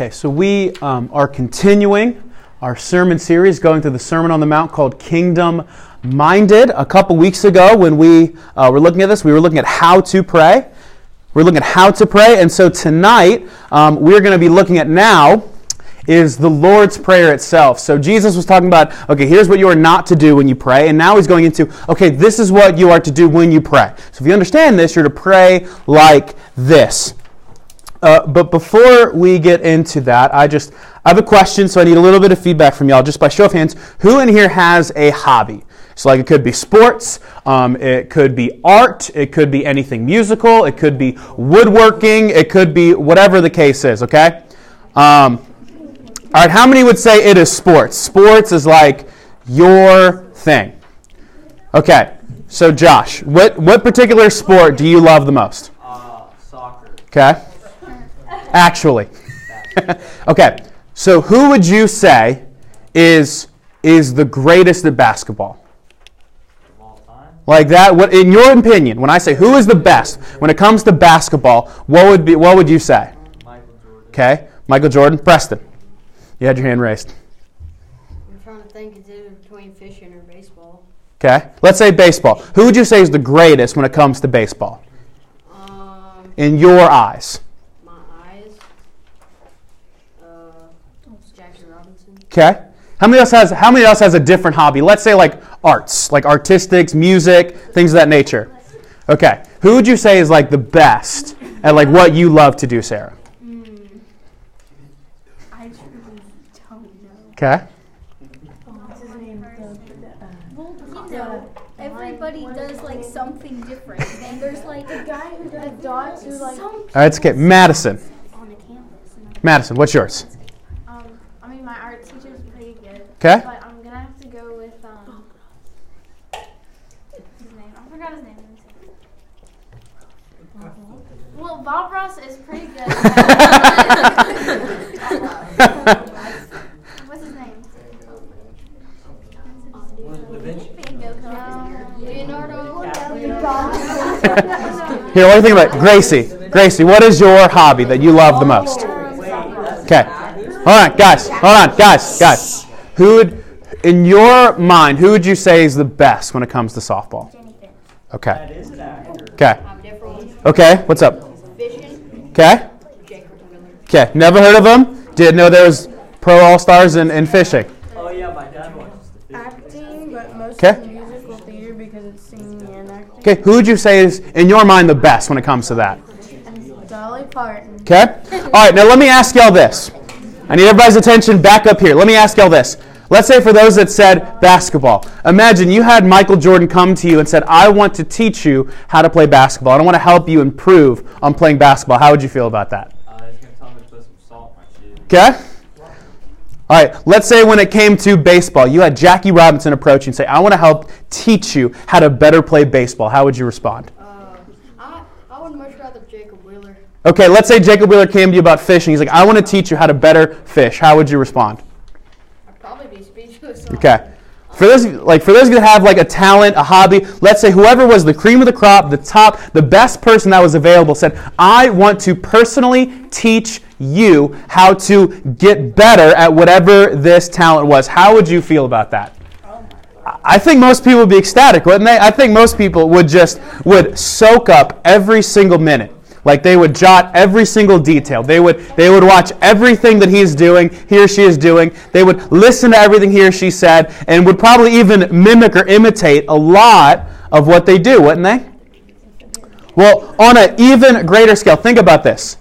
Okay, so we um, are continuing our sermon series going through the Sermon on the Mount called Kingdom Minded. A couple weeks ago, when we uh, were looking at this, we were looking at how to pray. We're looking at how to pray, and so tonight um, we're going to be looking at now is the Lord's Prayer itself. So Jesus was talking about, okay, here's what you are not to do when you pray, and now he's going into, okay, this is what you are to do when you pray. So if you understand this, you're to pray like this. Uh, but before we get into that, I just I have a question, so I need a little bit of feedback from y'all. Just by show of hands, who in here has a hobby? So, like, it could be sports, um, it could be art, it could be anything musical, it could be woodworking, it could be whatever the case is. Okay. Um, all right. How many would say it is sports? Sports is like your thing. Okay. So, Josh, what what particular sport do you love the most? Uh, soccer. Okay. Actually. okay. So who would you say is is the greatest at basketball? Of all time. Like that what in your opinion, when I say who is the best when it comes to basketball, what would be what would you say? Michael Jordan. Okay? Michael Jordan, Preston. You had your hand raised. I'm trying to think it's either between fishing or baseball. Okay? Let's say baseball. Who would you say is the greatest when it comes to baseball? Um, In your eyes. Uh, Jackie Robinson. Okay? How many else has how many else has a different hobby? Let's say like arts, like artistics, music, things of that nature. Okay. Who would you say is like the best at like what you love to do, Sarah? Hmm. I truly don't know. Okay. What's his name? Well, you know, everybody does like something different, and there's like The guy who does dots who like All right, it's okay. Madison. on the campus. And Madison, what's yours? um I mean my art teacher's pretty good. Okay. But I'm gonna have to go with um his name. I forgot his name. Let me. Well, Bob Ross is pretty good. What's his name? Leonardo. Here, what do you think about it? Gracie? Gracie, what is your hobby that you love the most? Okay. All right, guys. Hold on, guys. Guys. Who would, in your mind, who would you say is the best when it comes to softball? Okay. That is an actor. Okay. I'm different ones. Okay. What's up? Okay. Okay. Never heard of them. Did know there was pro all stars in, in fishing. Oh yeah, my dad watches acting, but most Okay. musical theater because it's singing and acting. Okay. Who would you say is, in your mind, the best when it comes to that? Dolly Parton. Okay? All right, now let me ask y'all this. I need everybody's attention back up here. Let me ask y'all this. Let's say for those that said basketball. Imagine you had Michael Jordan come to you and said, I want to teach you how to play basketball. and I want to help you improve on playing basketball. How would you feel about that? Uh, he's gonna tell me to put some salt in my shoes. Okay? All right, let's say when it came to baseball, you had Jackie Robinson approach you and say, I want to help teach you how to better play baseball. How would you respond? Uh, I, I would much rather Jacob Wheeler. Okay, let's say Jacob Wheeler came to you about fishing. He's like, I want to teach you how to better fish. How would you respond? I'd probably be speechless. Okay. For those like for those that have like a talent, a hobby, let's say whoever was the cream of the crop, the top, the best person that was available said, "I want to personally teach you how to get better at whatever this talent was." How would you feel about that? I think most people would be ecstatic, wouldn't they? I think most people would just would soak up every single minute. Like they would jot every single detail. They would they would watch everything that he's doing, he or she is doing. They would listen to everything he or she said and would probably even mimic or imitate a lot of what they do, wouldn't they? Well, on an even greater scale, think about this.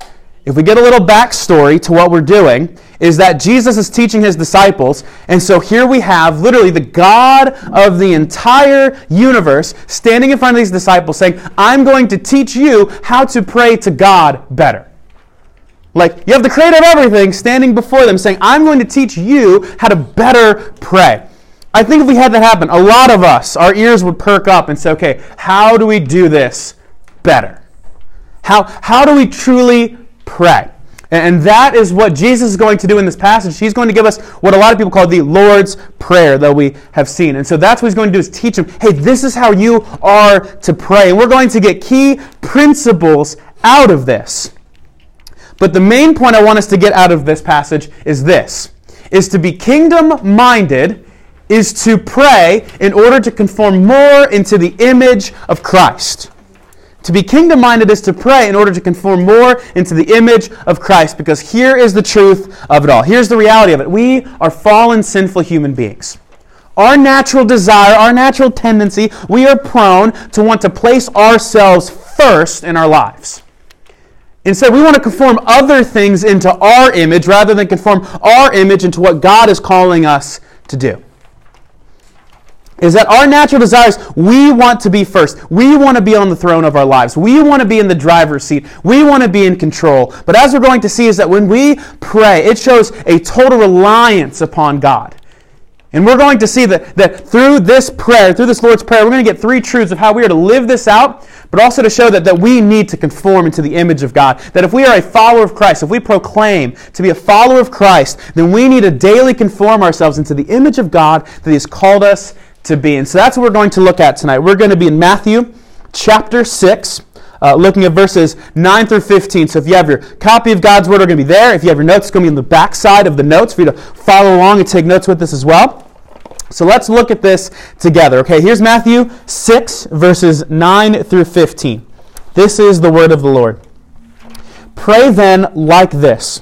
If we get a little backstory to what we're doing, is that Jesus is teaching his disciples, and so here we have literally the God of the entire universe standing in front of these disciples saying, I'm going to teach you how to pray to God better. Like, you have the creator of everything standing before them saying, I'm going to teach you how to better pray. I think if we had that happen, a lot of us, our ears would perk up and say, okay, how do we do this better? How, how do we truly pray? And that is what Jesus is going to do in this passage. He's going to give us what a lot of people call the Lord's Prayer that we have seen. And so that's what he's going to do is teach them, hey, this is how you are to pray. And we're going to get key principles out of this. But the main point I want us to get out of this passage is this is to be kingdom minded is to pray in order to conform more into the image of Christ. To be kingdom minded is to pray in order to conform more into the image of Christ because here is the truth of it all. Here's the reality of it. We are fallen, sinful human beings. Our natural desire, our natural tendency, we are prone to want to place ourselves first in our lives. Instead, we want to conform other things into our image rather than conform our image into what God is calling us to do. Is that our natural desires, we want to be first. We want to be on the throne of our lives. We want to be in the driver's seat. We want to be in control. But as we're going to see, is that when we pray, it shows a total reliance upon God. And we're going to see that, that through this prayer, through this Lord's Prayer, we're going to get three truths of how we are to live this out, but also to show that, that we need to conform into the image of God. That if we are a follower of Christ, if we proclaim to be a follower of Christ, then we need to daily conform ourselves into the image of God that He has called us to be. And so that's what we're going to look at tonight. We're going to be in Matthew chapter 6. Uh, looking at verses 9 through 15. So if you have your copy of God's Word, we're going to be there. If you have your notes, it's going to be on the back side of the notes for you to follow along and take notes with this as well. So let's look at this together. Okay, here's Matthew 6, verses 9 through 15. This is the Word of the Lord. Pray then like this.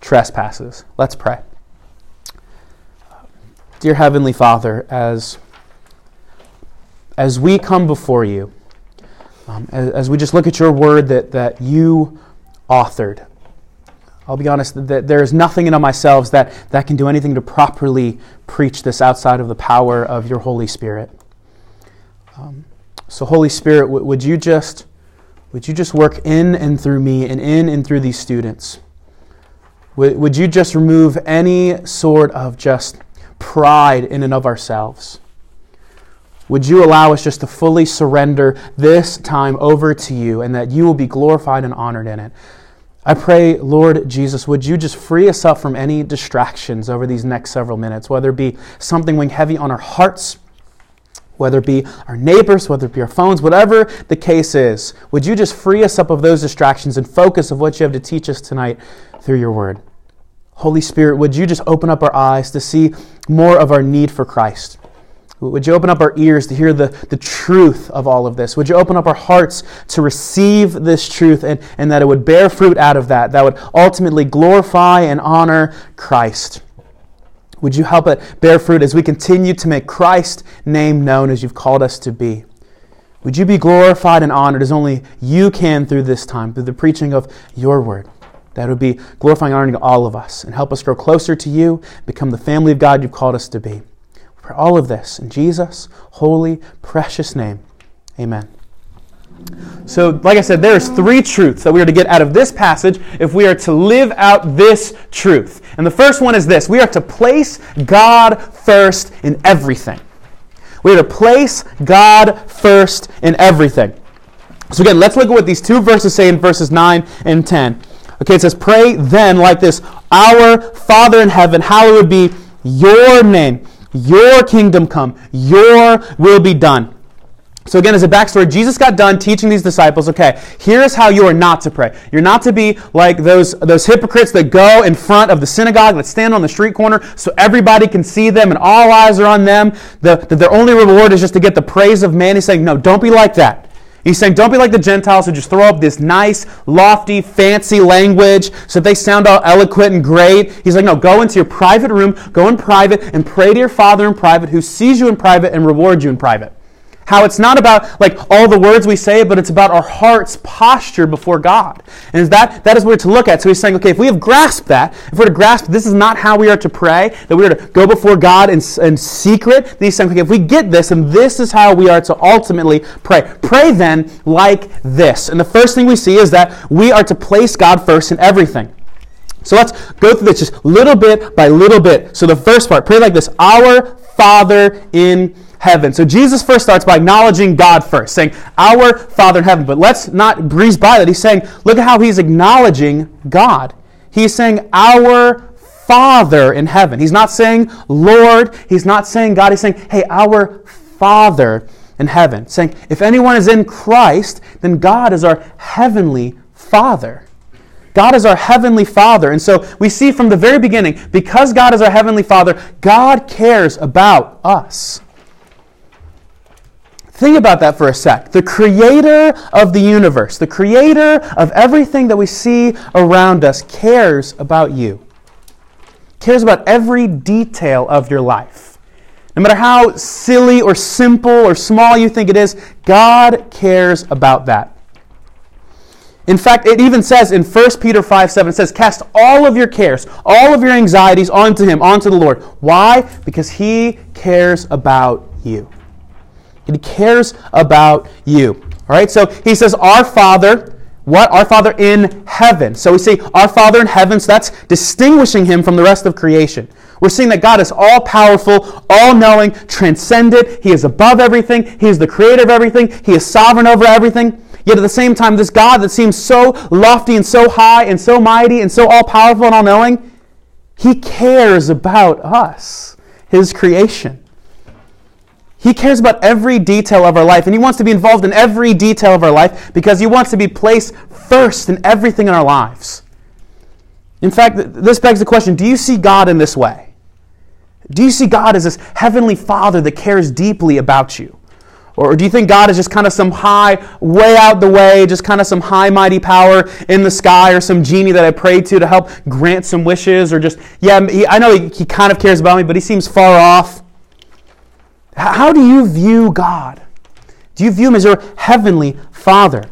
trespasses. Let's pray. Dear Heavenly Father, as, as we come before you, um, as, as, we just look at your word that, that you authored, I'll be honest that there is nothing in myself that, that can do anything to properly preach this outside of the power of your Holy Spirit. Um, so, Holy Spirit, w- would you just would you just work in and through me and in and through these students? Would, would you just remove any sort of just pride in and of ourselves? Would you allow us just to fully surrender this time over to you and that you will be glorified and honored in it? I pray, Lord Jesus, would you just free us up from any distractions over these next several minutes, whether it be something weighing heavy on our hearts, whether it be our neighbors, whether it be our phones, whatever the case is. Would you just free us up of those distractions and focus of what you have to teach us tonight through your word? Holy Spirit, would you just open up our eyes to see more of our need for Christ? Would you open up our ears to hear the, the truth of all of this? Would you open up our hearts to receive this truth and, and that it would bear fruit out of that, that would ultimately glorify and honor Christ? Would you help it bear fruit as we continue to make Christ's name known as you've called us to be? Would you be glorified and honored as only you can through this time, through the preaching of your word? That would be glorifying and honoring all of us and help us grow closer to you, become the family of God you've called us to be. For all of this, in Jesus' holy, precious name, amen. So, like I said, there's three truths that we are to get out of this passage if we are to live out this truth. And the first one is this we are to place God first in everything. We are to place God first in everything. So, again, let's look at what these two verses say in verses 9 and 10. Okay, it says, Pray then like this Our Father in heaven, hallowed be your name, your kingdom come, your will be done. So again, as a backstory, Jesus got done teaching these disciples, okay, here's how you are not to pray. You're not to be like those, those hypocrites that go in front of the synagogue, that stand on the street corner so everybody can see them and all eyes are on them. The, that their only reward is just to get the praise of man. He's saying, no, don't be like that. He's saying, don't be like the Gentiles who just throw up this nice, lofty, fancy language so they sound all eloquent and great. He's like, no, go into your private room, go in private, and pray to your Father in private who sees you in private and rewards you in private. How it's not about like all the words we say, but it's about our heart's posture before God. And that, that is what we're to look at. So he's saying, okay, if we have grasped that, if we're to grasp this is not how we are to pray, that we are to go before God in, in secret, then he's saying, okay, if we get this, and this is how we are to ultimately pray. Pray then like this. And the first thing we see is that we are to place God first in everything. So let's go through this just little bit by little bit. So the first part, pray like this Our Father in heaven. So Jesus first starts by acknowledging God first, saying, Our Father in heaven. But let's not breeze by that. He's saying, look at how he's acknowledging God. He's saying, Our Father in heaven. He's not saying Lord. He's not saying God. He's saying, Hey, our Father in heaven. Saying, if anyone is in Christ, then God is our heavenly Father. God is our heavenly Father. And so we see from the very beginning, because God is our heavenly Father, God cares about us. Think about that for a sec. The creator of the universe, the creator of everything that we see around us, cares about you. Cares about every detail of your life. No matter how silly or simple or small you think it is, God cares about that. In fact, it even says in 1 Peter 5 7, it says, Cast all of your cares, all of your anxieties onto Him, onto the Lord. Why? Because He cares about you. He cares about you. All right, so He says, Our Father, what? Our Father in heaven. So we see our Father in heaven, so that's distinguishing Him from the rest of creation. We're seeing that God is all powerful, all knowing, transcendent. He is above everything. He is the creator of everything. He is sovereign over everything. Yet at the same time, this God that seems so lofty and so high and so mighty and so all powerful and all knowing, He cares about us, His creation. He cares about every detail of our life, and He wants to be involved in every detail of our life because He wants to be placed first in everything in our lives. In fact, this begs the question do you see God in this way? Do you see God as this heavenly Father that cares deeply about you? Or do you think God is just kind of some high, way out the way, just kind of some high, mighty power in the sky, or some genie that I pray to to help grant some wishes? Or just, yeah, I know he, he kind of cares about me, but he seems far off. How do you view God? Do you view him as your heavenly Father?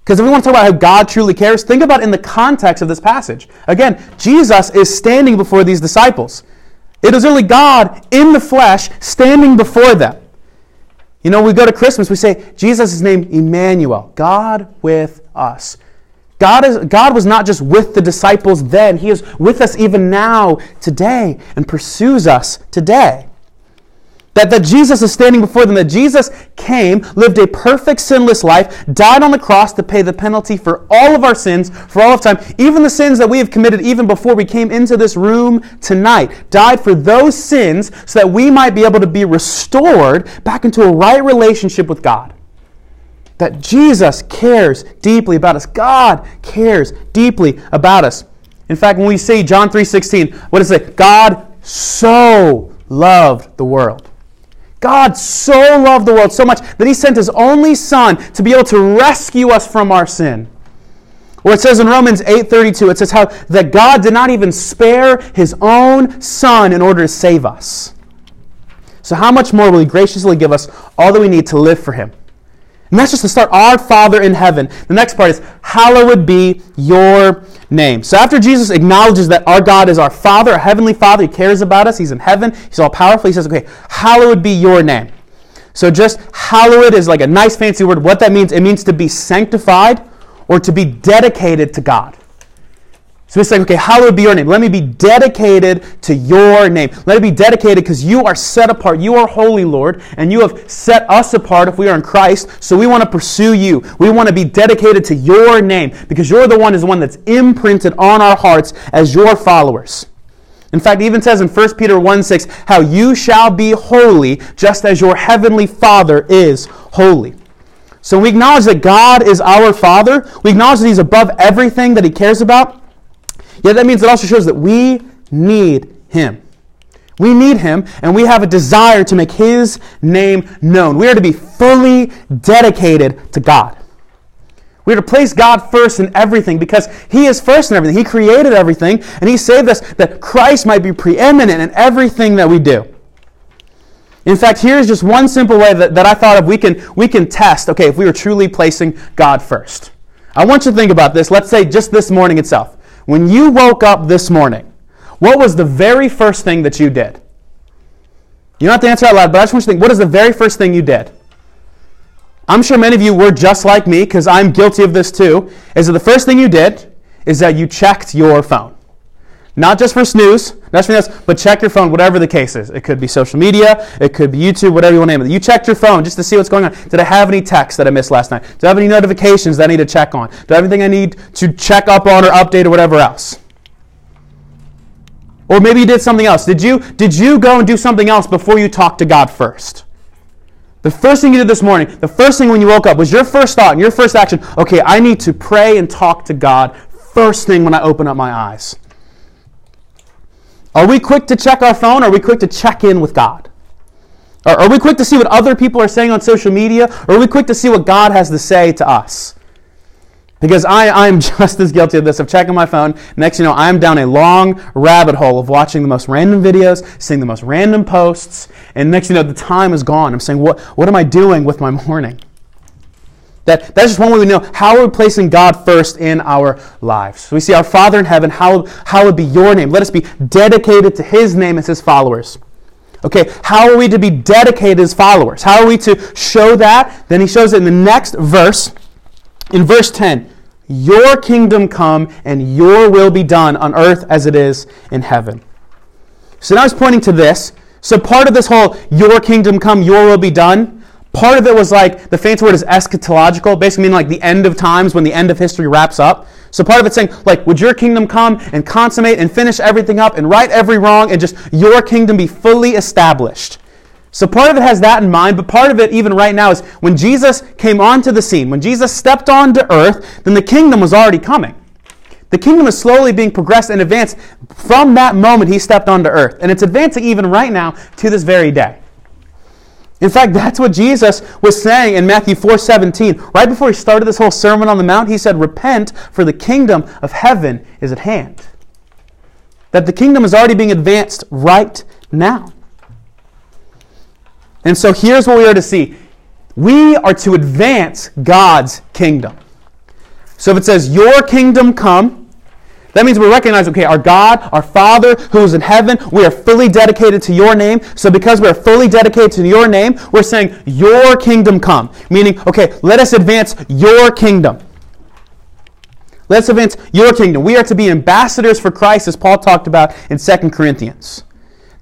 Because if we want to talk about how God truly cares, think about in the context of this passage. Again, Jesus is standing before these disciples. It is really God in the flesh standing before them. You know, we go to Christmas, we say, Jesus is named Emmanuel, God with us. God, is, God was not just with the disciples then, He is with us even now, today, and pursues us today. That, that Jesus is standing before them, that Jesus came, lived a perfect, sinless life, died on the cross to pay the penalty for all of our sins, for all of time, even the sins that we have committed even before we came into this room tonight. Died for those sins so that we might be able to be restored back into a right relationship with God. That Jesus cares deeply about us. God cares deeply about us. In fact, when we see John 3:16, what does it say? God so loved the world. God so loved the world so much that he sent his only son to be able to rescue us from our sin. Or it says in Romans 8:32, it says how that God did not even spare his own son in order to save us. So how much more will he graciously give us all that we need to live for him? And that's just to start our Father in heaven. The next part is, hallowed be your name. So after Jesus acknowledges that our God is our Father, our Heavenly Father, He cares about us, He's in heaven, He's all powerful, He says, okay, hallowed be your name. So just hallowed is like a nice fancy word. What that means, it means to be sanctified or to be dedicated to God. So he's saying, okay, hallowed be your name. Let me be dedicated to your name. Let it be dedicated because you are set apart. You are holy, Lord, and you have set us apart if we are in Christ. So we want to pursue you. We want to be dedicated to your name because you're the one is the one that's imprinted on our hearts as your followers. In fact, it even says in 1 Peter 1 6, how you shall be holy just as your heavenly Father is holy. So we acknowledge that God is our Father. We acknowledge that He's above everything that He cares about. Yet that means it also shows that we need Him. We need Him, and we have a desire to make His name known. We are to be fully dedicated to God. We are to place God first in everything because He is first in everything. He created everything, and He saved us that Christ might be preeminent in everything that we do. In fact, here's just one simple way that, that I thought of we can, we can test, okay, if we were truly placing God first. I want you to think about this. Let's say just this morning itself. When you woke up this morning, what was the very first thing that you did? You don't have to answer out loud, but I just want you to think what is the very first thing you did? I'm sure many of you were just like me because I'm guilty of this too. Is that the first thing you did is that you checked your phone. Not just for snooze, not just for this, but check your phone, whatever the case is. It could be social media, it could be YouTube, whatever you want to name it. You checked your phone just to see what's going on. Did I have any texts that I missed last night? Do I have any notifications that I need to check on? Do I have anything I need to check up on or update or whatever else? Or maybe you did something else. Did you, did you go and do something else before you talked to God first? The first thing you did this morning, the first thing when you woke up, was your first thought and your first action, okay, I need to pray and talk to God first thing when I open up my eyes. Are we quick to check our phone? Are we quick to check in with God? Are, are we quick to see what other people are saying on social media? Or are we quick to see what God has to say to us? Because I, I'm just as guilty of this, of checking my phone. Next, you know, I'm down a long rabbit hole of watching the most random videos, seeing the most random posts, and next, you know, the time is gone. I'm saying, what, what am I doing with my morning? That, that's just one way we know how are we placing God first in our lives. So we see our Father in heaven, how would be your name? Let us be dedicated to His name as His followers. Okay, how are we to be dedicated as followers? How are we to show that? Then he shows it in the next verse. In verse 10, your kingdom come and your will be done on earth as it is in heaven. So now he's pointing to this. So part of this whole your kingdom come, your will be done, part of it was like the fancy word is eschatological, basically meaning like the end of times when the end of history wraps up. So part of it's saying, like, would your kingdom come and consummate and finish everything up and right every wrong and just your kingdom be fully established? So part of it has that in mind, but part of it, even right now, is when Jesus came onto the scene, when Jesus stepped onto earth, then the kingdom was already coming. The kingdom is slowly being progressed and advanced from that moment he stepped onto earth. And it's advancing even right now to this very day. In fact, that's what Jesus was saying in Matthew 4:17. Right before he started this whole Sermon on the Mount, he said, "Repent, for the kingdom of heaven is at hand." That the kingdom is already being advanced right now. And so here's what we are to see. We are to advance God's kingdom. So if it says, Your kingdom come, that means we recognize, okay, our God, our Father who is in heaven, we are fully dedicated to your name. So because we are fully dedicated to your name, we're saying, Your kingdom come. Meaning, okay, let us advance your kingdom. Let's advance your kingdom. We are to be ambassadors for Christ, as Paul talked about in 2 Corinthians.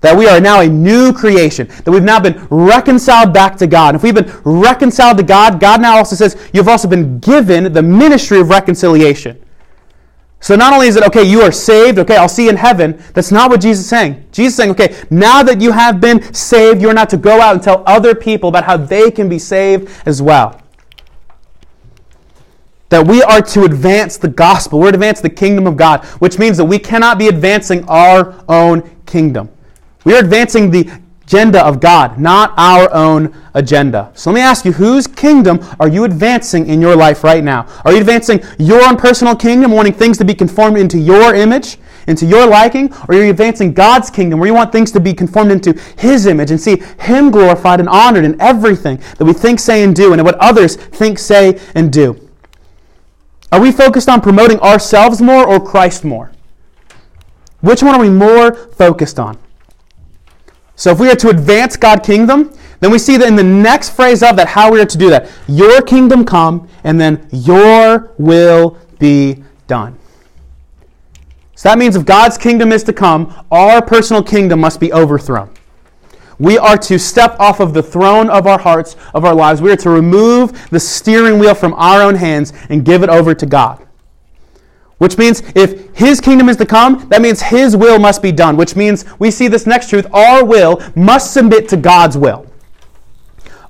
That we are now a new creation. That we've now been reconciled back to God. If we've been reconciled to God, God now also says, You've also been given the ministry of reconciliation. So not only is it, okay, you are saved, okay, I'll see you in heaven. That's not what Jesus is saying. Jesus is saying, okay, now that you have been saved, you're not to go out and tell other people about how they can be saved as well. That we are to advance the gospel. We're to advance the kingdom of God, which means that we cannot be advancing our own kingdom. We are advancing the agenda of God, not our own agenda. So let me ask you, whose kingdom are you advancing in your life right now? Are you advancing your own personal kingdom, wanting things to be conformed into your image, into your liking? Or are you advancing God's kingdom, where you want things to be conformed into His image and see Him glorified and honored in everything that we think, say, and do, and what others think, say, and do? Are we focused on promoting ourselves more or Christ more? Which one are we more focused on? So if we are to advance God's kingdom, then we see that in the next phrase of that, how we are to do that. Your kingdom come, and then your will be done. So that means if God's kingdom is to come, our personal kingdom must be overthrown. We are to step off of the throne of our hearts, of our lives. We are to remove the steering wheel from our own hands and give it over to God. Which means if his kingdom is to come, that means his will must be done. Which means we see this next truth our will must submit to God's will.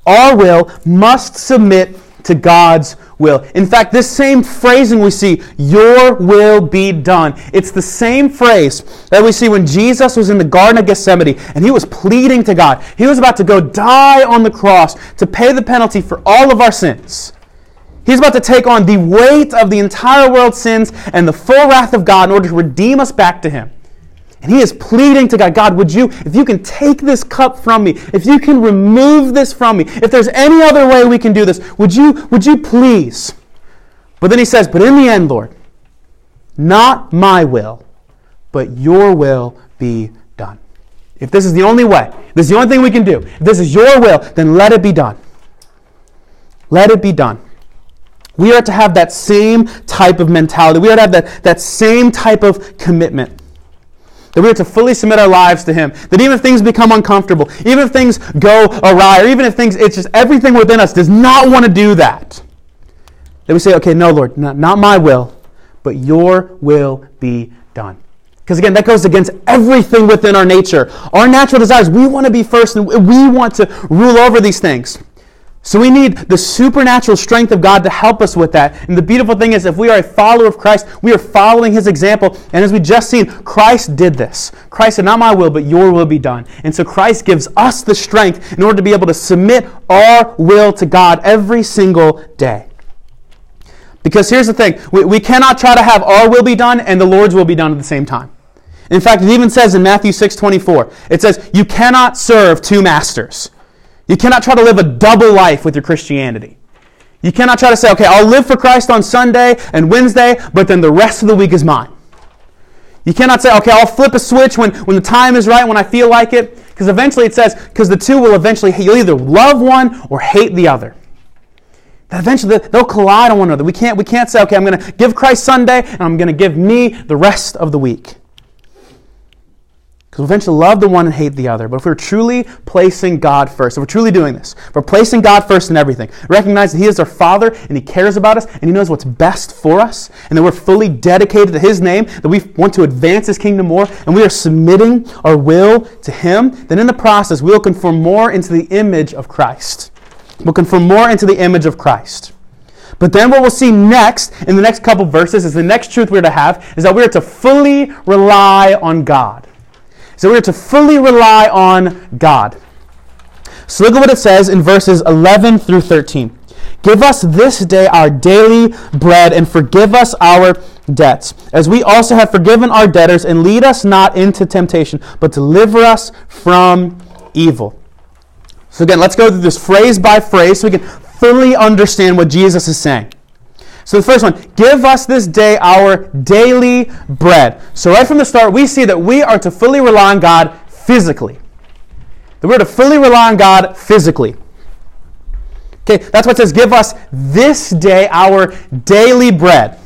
Our will must submit to God's will. In fact, this same phrasing we see, your will be done. It's the same phrase that we see when Jesus was in the Garden of Gethsemane and he was pleading to God. He was about to go die on the cross to pay the penalty for all of our sins. He's about to take on the weight of the entire world's sins and the full wrath of God in order to redeem us back to Him. And he is pleading to God, God, would you, if you can take this cup from me, if you can remove this from me, if there's any other way we can do this, would you, would you please? But then he says, but in the end, Lord, not my will, but your will be done. If this is the only way, this is the only thing we can do, if this is your will, then let it be done. Let it be done. We are to have that same type of mentality. We are to have that, that same type of commitment. That we are to fully submit our lives to Him. That even if things become uncomfortable, even if things go awry, or even if things, it's just everything within us does not want to do that. That we say, okay, no, Lord, not, not my will, but your will be done. Because again, that goes against everything within our nature. Our natural desires, we want to be first and we want to rule over these things. So we need the supernatural strength of God to help us with that. And the beautiful thing is, if we are a follower of Christ, we are following his example. And as we just seen, Christ did this. Christ said, Not my will, but your will be done. And so Christ gives us the strength in order to be able to submit our will to God every single day. Because here's the thing we, we cannot try to have our will be done and the Lord's will be done at the same time. In fact, it even says in Matthew 6 24, it says, You cannot serve two masters. You cannot try to live a double life with your Christianity. You cannot try to say, okay, I'll live for Christ on Sunday and Wednesday, but then the rest of the week is mine. You cannot say, okay, I'll flip a switch when, when the time is right, when I feel like it. Because eventually it says, because the two will eventually, you'll either love one or hate the other. That eventually they'll collide on one another. We can't, we can't say, okay, I'm going to give Christ Sunday and I'm going to give me the rest of the week. Because we'll eventually love the one and hate the other. But if we're truly placing God first, if we're truly doing this, if we're placing God first in everything, recognize that He is our Father and He cares about us and He knows what's best for us, and that we're fully dedicated to His name, that we want to advance His kingdom more, and we are submitting our will to Him, then in the process we'll conform more into the image of Christ. We'll conform more into the image of Christ. But then what we'll see next in the next couple verses is the next truth we're to have is that we are to fully rely on God. So we are to fully rely on God. So look at what it says in verses 11 through 13. Give us this day our daily bread and forgive us our debts, as we also have forgiven our debtors, and lead us not into temptation, but deliver us from evil. So again, let's go through this phrase by phrase so we can fully understand what Jesus is saying. So the first one, give us this day our daily bread. So right from the start, we see that we are to fully rely on God physically. That we're to fully rely on God physically. Okay, that's what it says, give us this day our daily bread.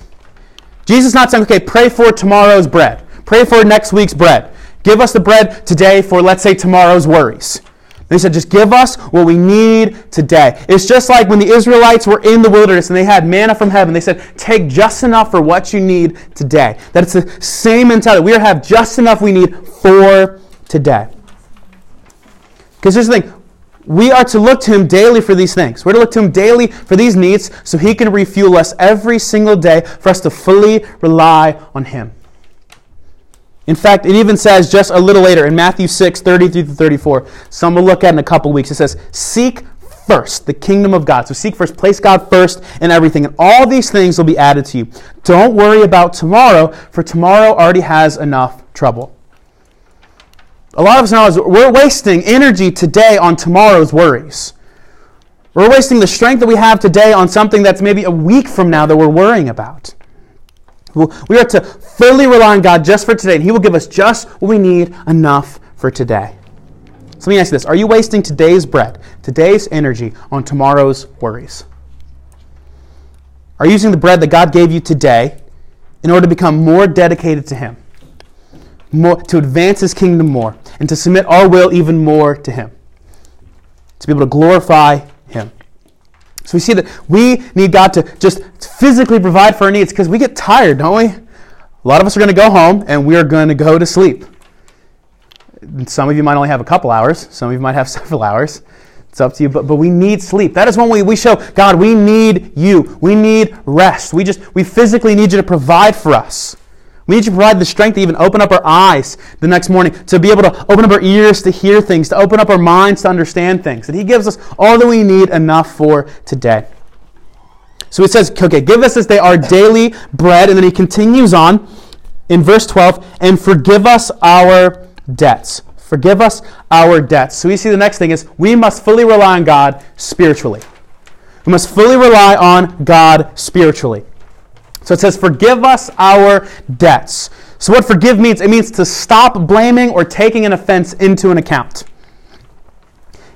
Jesus is not saying, okay, pray for tomorrow's bread. Pray for next week's bread. Give us the bread today for, let's say, tomorrow's worries. They said, just give us what we need today. It's just like when the Israelites were in the wilderness and they had manna from heaven. They said, take just enough for what you need today. That it's the same mentality. We have just enough we need for today. Because here's the thing we are to look to Him daily for these things. We're to look to Him daily for these needs so He can refuel us every single day for us to fully rely on Him. In fact, it even says just a little later in Matthew 6, 33 to 34, some we'll look at in a couple weeks. It says, Seek first the kingdom of God. So seek first, place God first in everything, and all these things will be added to you. Don't worry about tomorrow, for tomorrow already has enough trouble. A lot of us know we're wasting energy today on tomorrow's worries. We're wasting the strength that we have today on something that's maybe a week from now that we're worrying about. We are to fully rely on God just for today, and He will give us just what we need enough for today. So let me ask you this Are you wasting today's bread, today's energy on tomorrow's worries? Are you using the bread that God gave you today in order to become more dedicated to Him, more, to advance His kingdom more, and to submit our will even more to Him, to be able to glorify Him? So we see that we need God to just physically provide for our needs because we get tired, don't we? A lot of us are going to go home and we are going to go to sleep. Some of you might only have a couple hours, some of you might have several hours. It's up to you, but, but we need sleep. That is when we, we show God, we need you. We need rest. We just we physically need you to provide for us. We need you to provide the strength to even open up our eyes the next morning, to be able to open up our ears to hear things, to open up our minds to understand things. That He gives us all that we need enough for today. So He says, okay, give us this day our daily bread. And then He continues on in verse 12, and forgive us our debts. Forgive us our debts. So we see the next thing is we must fully rely on God spiritually. We must fully rely on God spiritually. So it says, Forgive us our debts. So, what forgive means? It means to stop blaming or taking an offense into an account.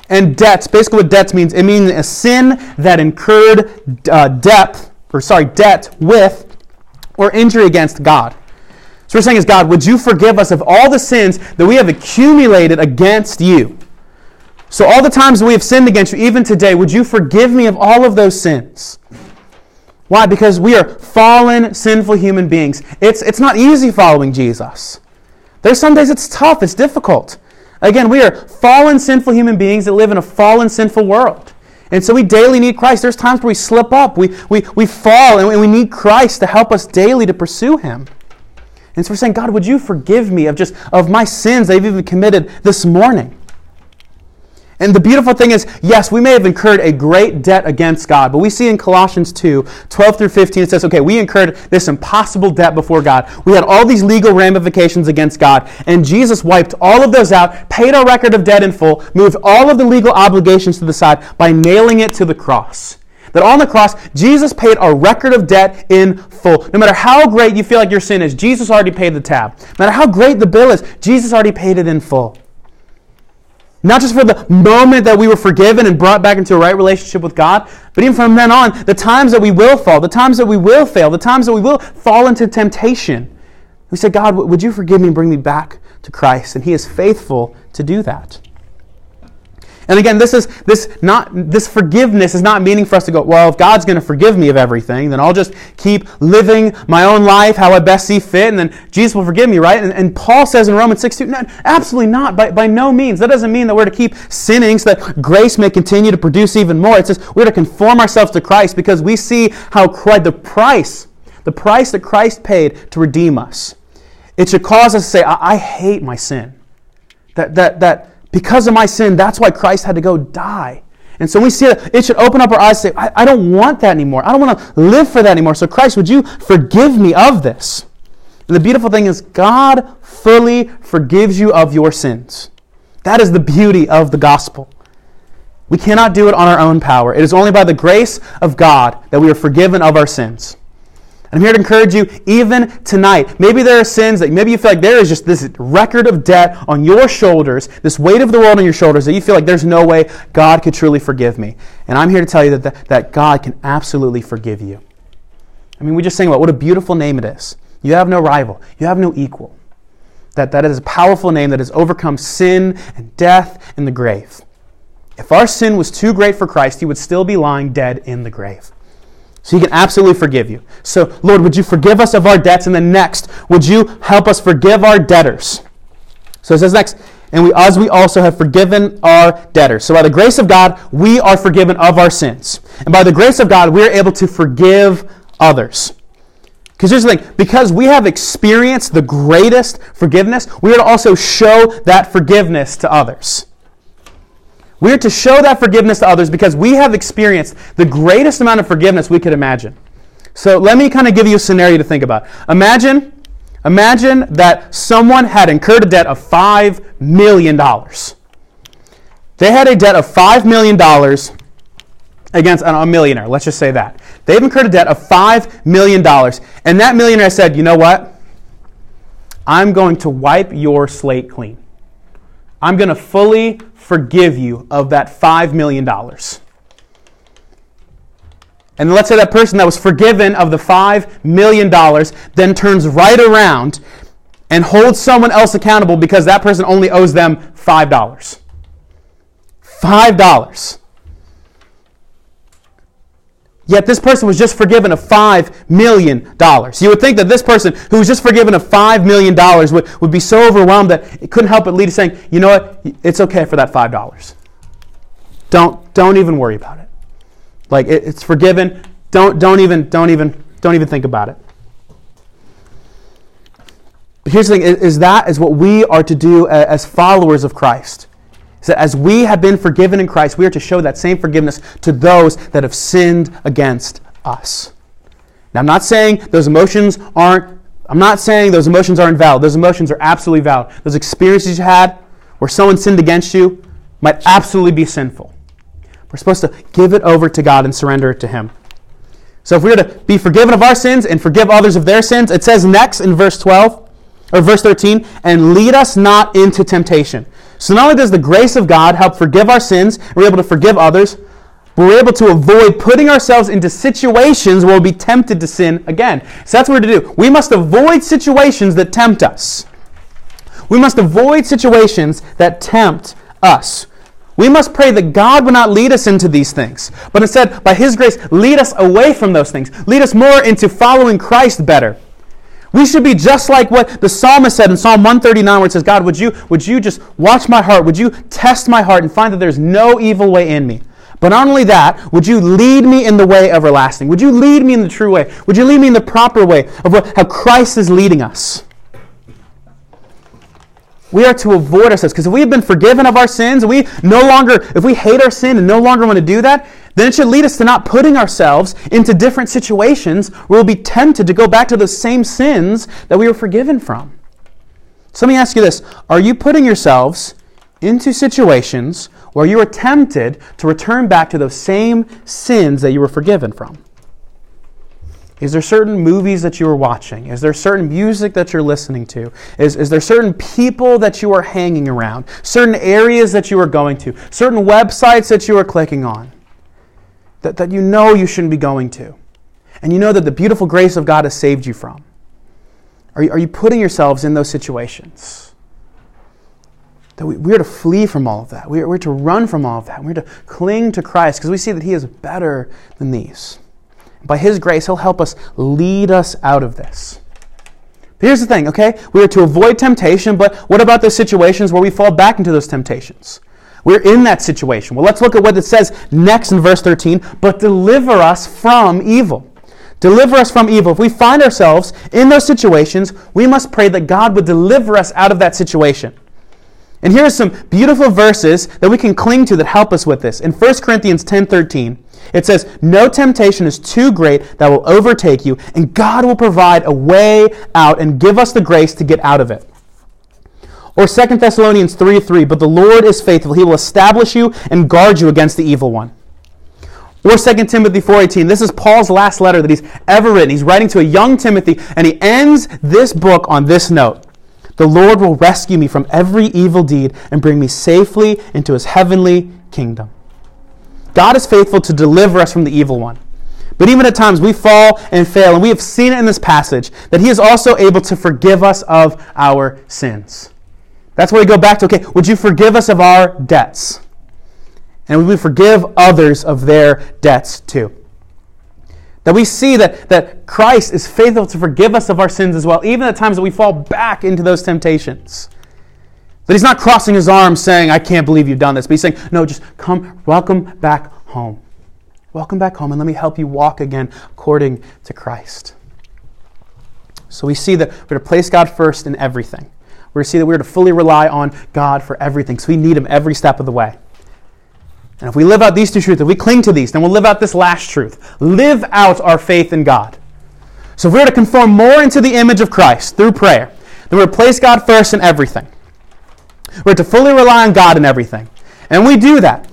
And debts, basically, what debts means, it means a sin that incurred uh, debt or sorry, debt with or injury against God. So we're saying is God, would you forgive us of all the sins that we have accumulated against you? So all the times we have sinned against you, even today, would you forgive me of all of those sins? Why? Because we are fallen, sinful human beings. It's, it's not easy following Jesus. There's some days it's tough, it's difficult. Again, we are fallen, sinful human beings that live in a fallen, sinful world. And so we daily need Christ. There's times where we slip up, we, we, we fall, and we need Christ to help us daily to pursue Him. And so we're saying, God, would you forgive me of just of my sins I've even committed this morning? And the beautiful thing is, yes, we may have incurred a great debt against God, but we see in Colossians 2 12 through 15, it says, okay, we incurred this impossible debt before God. We had all these legal ramifications against God, and Jesus wiped all of those out, paid our record of debt in full, moved all of the legal obligations to the side by nailing it to the cross. That on the cross, Jesus paid our record of debt in full. No matter how great you feel like your sin is, Jesus already paid the tab. No matter how great the bill is, Jesus already paid it in full. Not just for the moment that we were forgiven and brought back into a right relationship with God, but even from then on, the times that we will fall, the times that we will fail, the times that we will fall into temptation. We say, God, would you forgive me and bring me back to Christ? And He is faithful to do that. And again, this is this not this forgiveness is not meaning for us to go, well, if God's going to forgive me of everything, then I'll just keep living my own life how I best see fit, and then Jesus will forgive me, right? And, and Paul says in Romans 6 2, no, absolutely not, by, by no means. That doesn't mean that we're to keep sinning so that grace may continue to produce even more. It says we're to conform ourselves to Christ because we see how Christ, the price, the price that Christ paid to redeem us. It should cause us to say, I, I hate my sin. That that that because of my sin, that's why Christ had to go die. And so we see that it should open up our eyes say, I, I don't want that anymore. I don't want to live for that anymore. So, Christ, would you forgive me of this? And the beautiful thing is, God fully forgives you of your sins. That is the beauty of the gospel. We cannot do it on our own power. It is only by the grace of God that we are forgiven of our sins. And I'm here to encourage you, even tonight. Maybe there are sins that maybe you feel like there is just this record of debt on your shoulders, this weight of the world on your shoulders, that you feel like there's no way God could truly forgive me. And I'm here to tell you that, that, that God can absolutely forgive you. I mean, we just sang about what a beautiful name it is. You have no rival, you have no equal. That, that is a powerful name that has overcome sin and death and the grave. If our sin was too great for Christ, he would still be lying dead in the grave. So he can absolutely forgive you. So, Lord, would you forgive us of our debts? And then next, would you help us forgive our debtors? So it says next, and we, as we also have forgiven our debtors. So by the grace of God, we are forgiven of our sins. And by the grace of God, we are able to forgive others. Because here's the thing because we have experienced the greatest forgiveness, we are to also show that forgiveness to others. We are to show that forgiveness to others because we have experienced the greatest amount of forgiveness we could imagine. So let me kind of give you a scenario to think about. Imagine, imagine that someone had incurred a debt of $5 million. They had a debt of $5 million against a millionaire. Let's just say that. They've incurred a debt of $5 million. And that millionaire said, you know what? I'm going to wipe your slate clean. I'm going to fully forgive you of that $5 million. And let's say that person that was forgiven of the $5 million then turns right around and holds someone else accountable because that person only owes them $5. $5. Yet this person was just forgiven of $5 million. You would think that this person who was just forgiven of $5 million would, would be so overwhelmed that it couldn't help but lead to saying, you know what, it's okay for that $5. Don't, don't even worry about it. Like it, it's forgiven. Don't, don't even, don't even, don't even think about it. But here's the thing, is, that is what we are to do as followers of Christ that as we have been forgiven in Christ, we are to show that same forgiveness to those that have sinned against us. Now, I'm not saying those emotions aren't, I'm not saying those emotions are invalid. Those emotions are absolutely valid. Those experiences you had where someone sinned against you might absolutely be sinful. We're supposed to give it over to God and surrender it to Him. So if we are to be forgiven of our sins and forgive others of their sins, it says next in verse 12 or verse 13, and lead us not into temptation. So not only does the grace of God help forgive our sins, we're able to forgive others, But we're able to avoid putting ourselves into situations where we'll be tempted to sin again. So that's what we're to do. We must avoid situations that tempt us. We must avoid situations that tempt us. We must pray that God will not lead us into these things, but instead, by His grace, lead us away from those things. Lead us more into following Christ better. We should be just like what the psalmist said in Psalm 139, where it says, God, would you, would you just watch my heart? Would you test my heart and find that there's no evil way in me? But not only that, would you lead me in the way everlasting? Would you lead me in the true way? Would you lead me in the proper way of what, how Christ is leading us? We are to avoid ourselves because if we have been forgiven of our sins, we no longer, if we hate our sin and no longer want to do that, then it should lead us to not putting ourselves into different situations where we'll be tempted to go back to those same sins that we were forgiven from. So let me ask you this Are you putting yourselves into situations where you are tempted to return back to those same sins that you were forgiven from? Is there certain movies that you are watching? Is there certain music that you're listening to? Is, is there certain people that you are hanging around? Certain areas that you are going to? Certain websites that you are clicking on? That, that you know you shouldn't be going to? And you know that the beautiful grace of God has saved you from? Are you, are you putting yourselves in those situations? That we, we are to flee from all of that. We are, we're to run from all of that. We're to cling to Christ because we see that He is better than these. By His grace, He'll help us lead us out of this. But here's the thing, okay? We are to avoid temptation, but what about those situations where we fall back into those temptations? We're in that situation. Well, let's look at what it says next in verse 13. But deliver us from evil. Deliver us from evil. If we find ourselves in those situations, we must pray that God would deliver us out of that situation. And here are some beautiful verses that we can cling to that help us with this. In 1 Corinthians 10:13, it says, "No temptation is too great that will overtake you, and God will provide a way out and give us the grace to get out of it." Or 2 Thessalonians 3 3, but the Lord is faithful. He will establish you and guard you against the evil one. Or 2 Timothy 4.18. This is Paul's last letter that he's ever written. He's writing to a young Timothy, and he ends this book on this note. The Lord will rescue me from every evil deed and bring me safely into his heavenly kingdom. God is faithful to deliver us from the evil one. But even at times we fall and fail, and we have seen it in this passage that he is also able to forgive us of our sins. That's where we go back to okay, would you forgive us of our debts? And would we forgive others of their debts too? That we see that, that Christ is faithful to forgive us of our sins as well, even at times that we fall back into those temptations. That he's not crossing his arms saying, I can't believe you've done this. But he's saying, no, just come, welcome back home. Welcome back home, and let me help you walk again according to Christ. So we see that we're to place God first in everything. We're see that we're to fully rely on God for everything. So we need him every step of the way. And if we live out these two truths, if we cling to these, then we'll live out this last truth. Live out our faith in God. So if we're to conform more into the image of Christ through prayer, then we're to place God first in everything. We're to fully rely on God in everything. And we do that,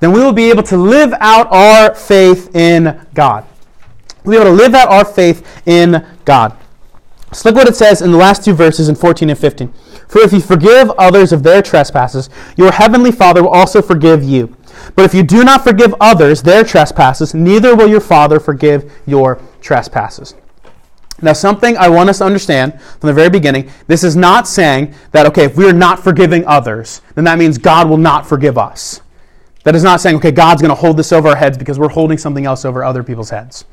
then we will be able to live out our faith in God. We'll be able to live out our faith in God. So look what it says in the last two verses in 14 and 15. For if you forgive others of their trespasses, your heavenly Father will also forgive you. But if you do not forgive others their trespasses, neither will your Father forgive your trespasses. Now, something I want us to understand from the very beginning this is not saying that, okay, if we are not forgiving others, then that means God will not forgive us. That is not saying, okay, God's going to hold this over our heads because we're holding something else over other people's heads.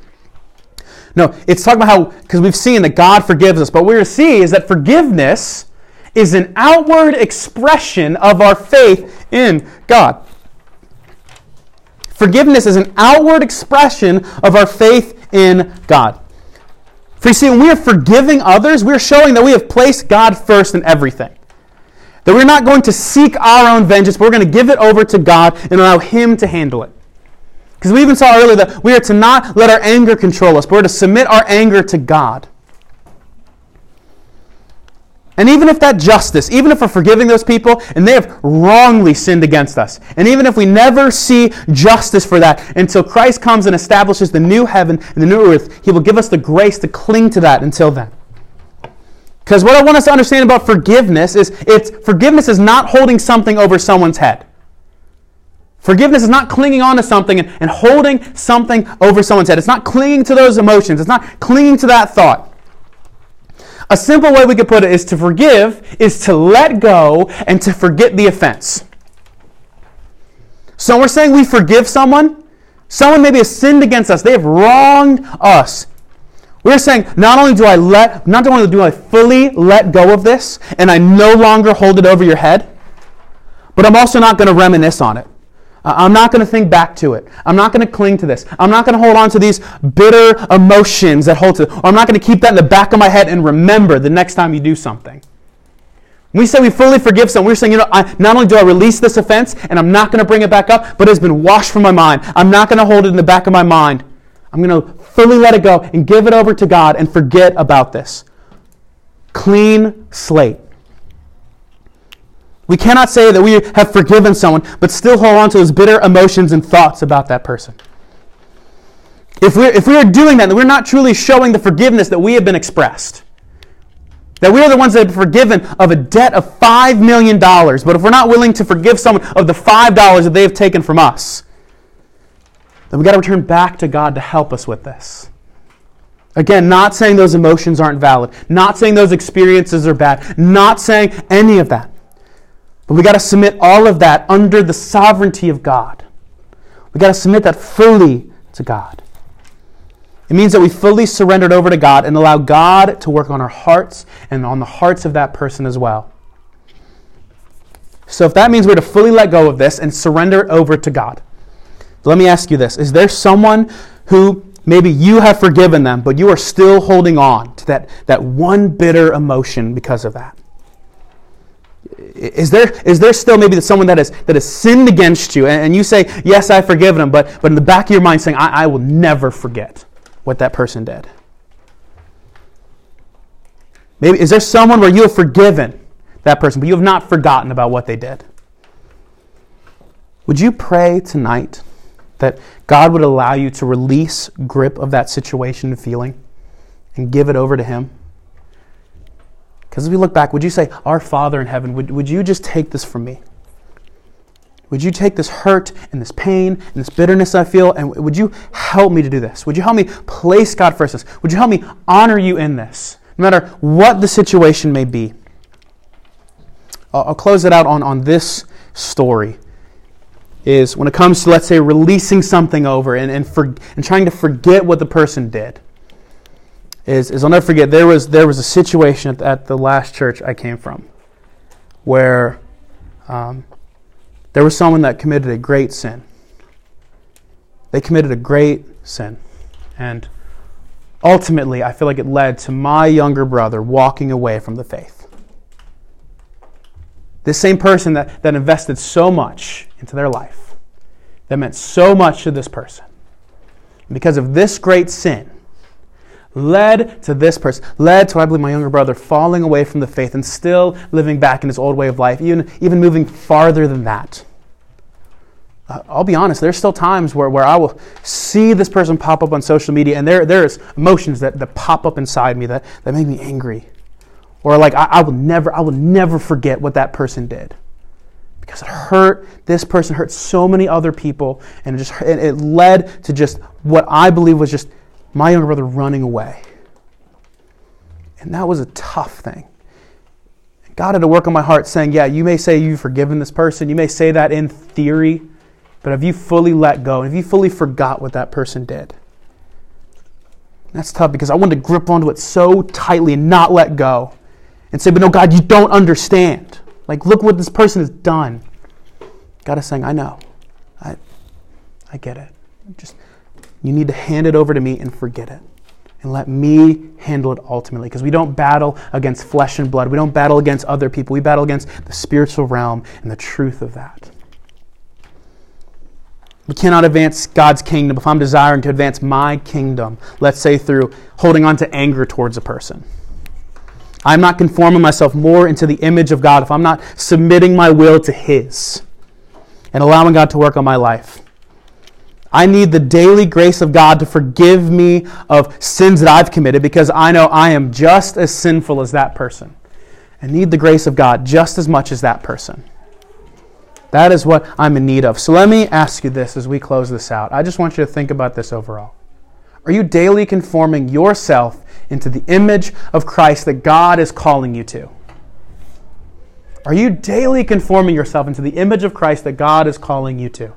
No, it's talking about how, because we've seen that God forgives us, but what we're see is that forgiveness is an outward expression of our faith in God. Forgiveness is an outward expression of our faith in God. For you see, when we are forgiving others, we're showing that we have placed God first in everything. That we're not going to seek our own vengeance, but we're going to give it over to God and allow Him to handle it. Because we even saw earlier that we are to not let our anger control us, but we're to submit our anger to God. And even if that justice, even if we're forgiving those people and they have wrongly sinned against us, and even if we never see justice for that until Christ comes and establishes the new heaven and the new earth, He will give us the grace to cling to that until then. Because what I want us to understand about forgiveness is it's forgiveness is not holding something over someone's head. Forgiveness is not clinging on to something and, and holding something over someone's head. It's not clinging to those emotions. It's not clinging to that thought. A simple way we could put it is to forgive is to let go and to forget the offense. So we're saying we forgive someone. Someone maybe has sinned against us. They have wronged us. We're saying not only do I let not only do I fully let go of this and I no longer hold it over your head, but I'm also not going to reminisce on it. I'm not going to think back to it. I'm not going to cling to this. I'm not going to hold on to these bitter emotions that hold to, I'm not going to keep that in the back of my head and remember the next time you do something. We say we fully forgive someone, we're saying, you know, I, not only do I release this offense and I'm not going to bring it back up, but it's been washed from my mind. I'm not going to hold it in the back of my mind. I'm going to fully let it go and give it over to God and forget about this. Clean slate. We cannot say that we have forgiven someone, but still hold on to those bitter emotions and thoughts about that person. If we're, if we are doing that, then we're not truly showing the forgiveness that we have been expressed. That we are the ones that have been forgiven of a debt of $5 million, but if we're not willing to forgive someone of the $5 that they have taken from us, then we've got to return back to God to help us with this. Again, not saying those emotions aren't valid, not saying those experiences are bad, not saying any of that. But we got to submit all of that under the sovereignty of God. We got to submit that fully to God. It means that we fully surrender it over to God and allow God to work on our hearts and on the hearts of that person as well. So, if that means we're to fully let go of this and surrender over to God, let me ask you this Is there someone who maybe you have forgiven them, but you are still holding on to that, that one bitter emotion because of that? Is there, is there still maybe someone that has, that has sinned against you and, you say, Yes, I've forgiven them, but, but in the back of your mind saying, I, I will never forget what that person did? Maybe is there someone where you have forgiven that person, but you have not forgotten about what they did? Would you pray tonight that God would allow you to release grip of that situation and feeling and give it over to Him? Because as we look back, would you say, Our Father in heaven, would, would you just take this from me? Would you take this hurt and this pain and this bitterness I feel, and would you help me to do this? Would you help me place God first? This? Would you help me honor you in this, no matter what the situation may be? I'll, I'll close it out on, on this story. Is when it comes to, let's say, releasing something over and, and, for, and trying to forget what the person did is, is I'll never forget there was there was a situation at, at the last church I came from where um, there was someone that committed a great sin. They committed a great sin, and ultimately, I feel like it led to my younger brother walking away from the faith. This same person that, that invested so much into their life, that meant so much to this person. because of this great sin, led to this person, led to, I believe, my younger brother falling away from the faith and still living back in his old way of life, even, even moving farther than that. Uh, I'll be honest, there's still times where, where I will see this person pop up on social media and there, there's emotions that, that pop up inside me that, that make me angry. Or like, I, I will never, I will never forget what that person did because it hurt this person hurt so many other people and it just it led to just what i believe was just my younger brother running away. And that was a tough thing. God had to work on my heart saying, Yeah, you may say you've forgiven this person. You may say that in theory, but have you fully let go? Have you fully forgot what that person did? That's tough because I wanted to grip onto it so tightly and not let go and say, But no, God, you don't understand. Like, look what this person has done. God is saying, I know. I, I get it. Just you need to hand it over to me and forget it. And let me handle it ultimately. Because we don't battle against flesh and blood. We don't battle against other people. We battle against the spiritual realm and the truth of that. We cannot advance God's kingdom if I'm desiring to advance my kingdom, let's say through holding on to anger towards a person. I'm not conforming myself more into the image of God if I'm not submitting my will to His and allowing God to work on my life. I need the daily grace of God to forgive me of sins that I've committed because I know I am just as sinful as that person. I need the grace of God just as much as that person. That is what I'm in need of. So let me ask you this as we close this out. I just want you to think about this overall. Are you daily conforming yourself into the image of Christ that God is calling you to? Are you daily conforming yourself into the image of Christ that God is calling you to?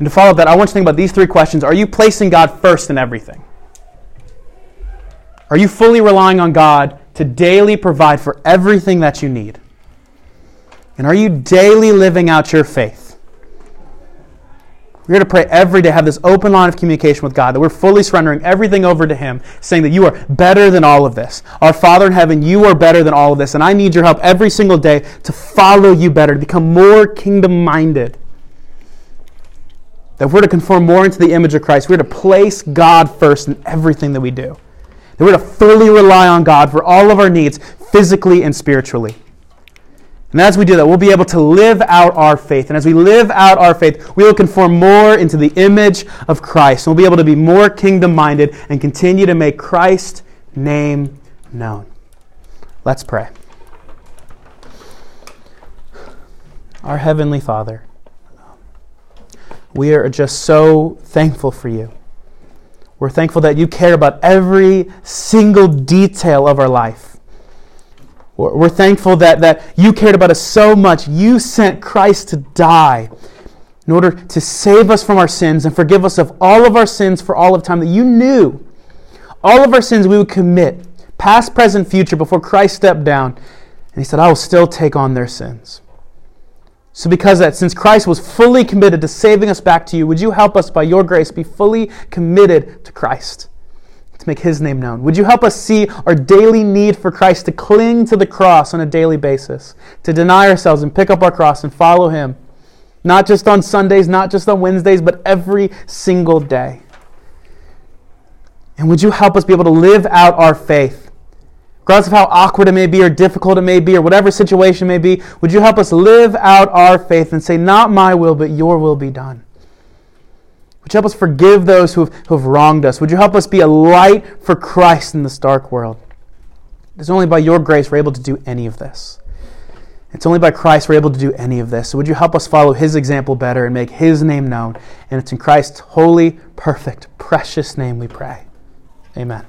And to follow up that, I want you to think about these three questions. Are you placing God first in everything? Are you fully relying on God to daily provide for everything that you need? And are you daily living out your faith? We're to pray every day, have this open line of communication with God, that we're fully surrendering everything over to Him, saying that you are better than all of this. Our Father in heaven, you are better than all of this, and I need your help every single day to follow you better, to become more kingdom minded. That we're to conform more into the image of Christ. We're to place God first in everything that we do. That we're to fully rely on God for all of our needs, physically and spiritually. And as we do that, we'll be able to live out our faith. And as we live out our faith, we will conform more into the image of Christ. And we'll be able to be more kingdom minded and continue to make Christ's name known. Let's pray. Our Heavenly Father, we are just so thankful for you. We're thankful that you care about every single detail of our life. We're thankful that, that you cared about us so much. You sent Christ to die in order to save us from our sins and forgive us of all of our sins for all of time that you knew. All of our sins we would commit, past, present, future, before Christ stepped down. And he said, I will still take on their sins. So, because that, since Christ was fully committed to saving us back to you, would you help us by your grace be fully committed to Christ? to make his name known? Would you help us see our daily need for Christ to cling to the cross on a daily basis, to deny ourselves and pick up our cross and follow him? Not just on Sundays, not just on Wednesdays, but every single day. And would you help us be able to live out our faith? Regardless of how awkward it may be, or difficult it may be, or whatever situation may be, would you help us live out our faith and say, Not my will, but your will be done? Would you help us forgive those who have, who have wronged us? Would you help us be a light for Christ in this dark world? It's only by your grace we're able to do any of this. It's only by Christ we're able to do any of this. So would you help us follow his example better and make his name known? And it's in Christ's holy, perfect, precious name we pray. Amen.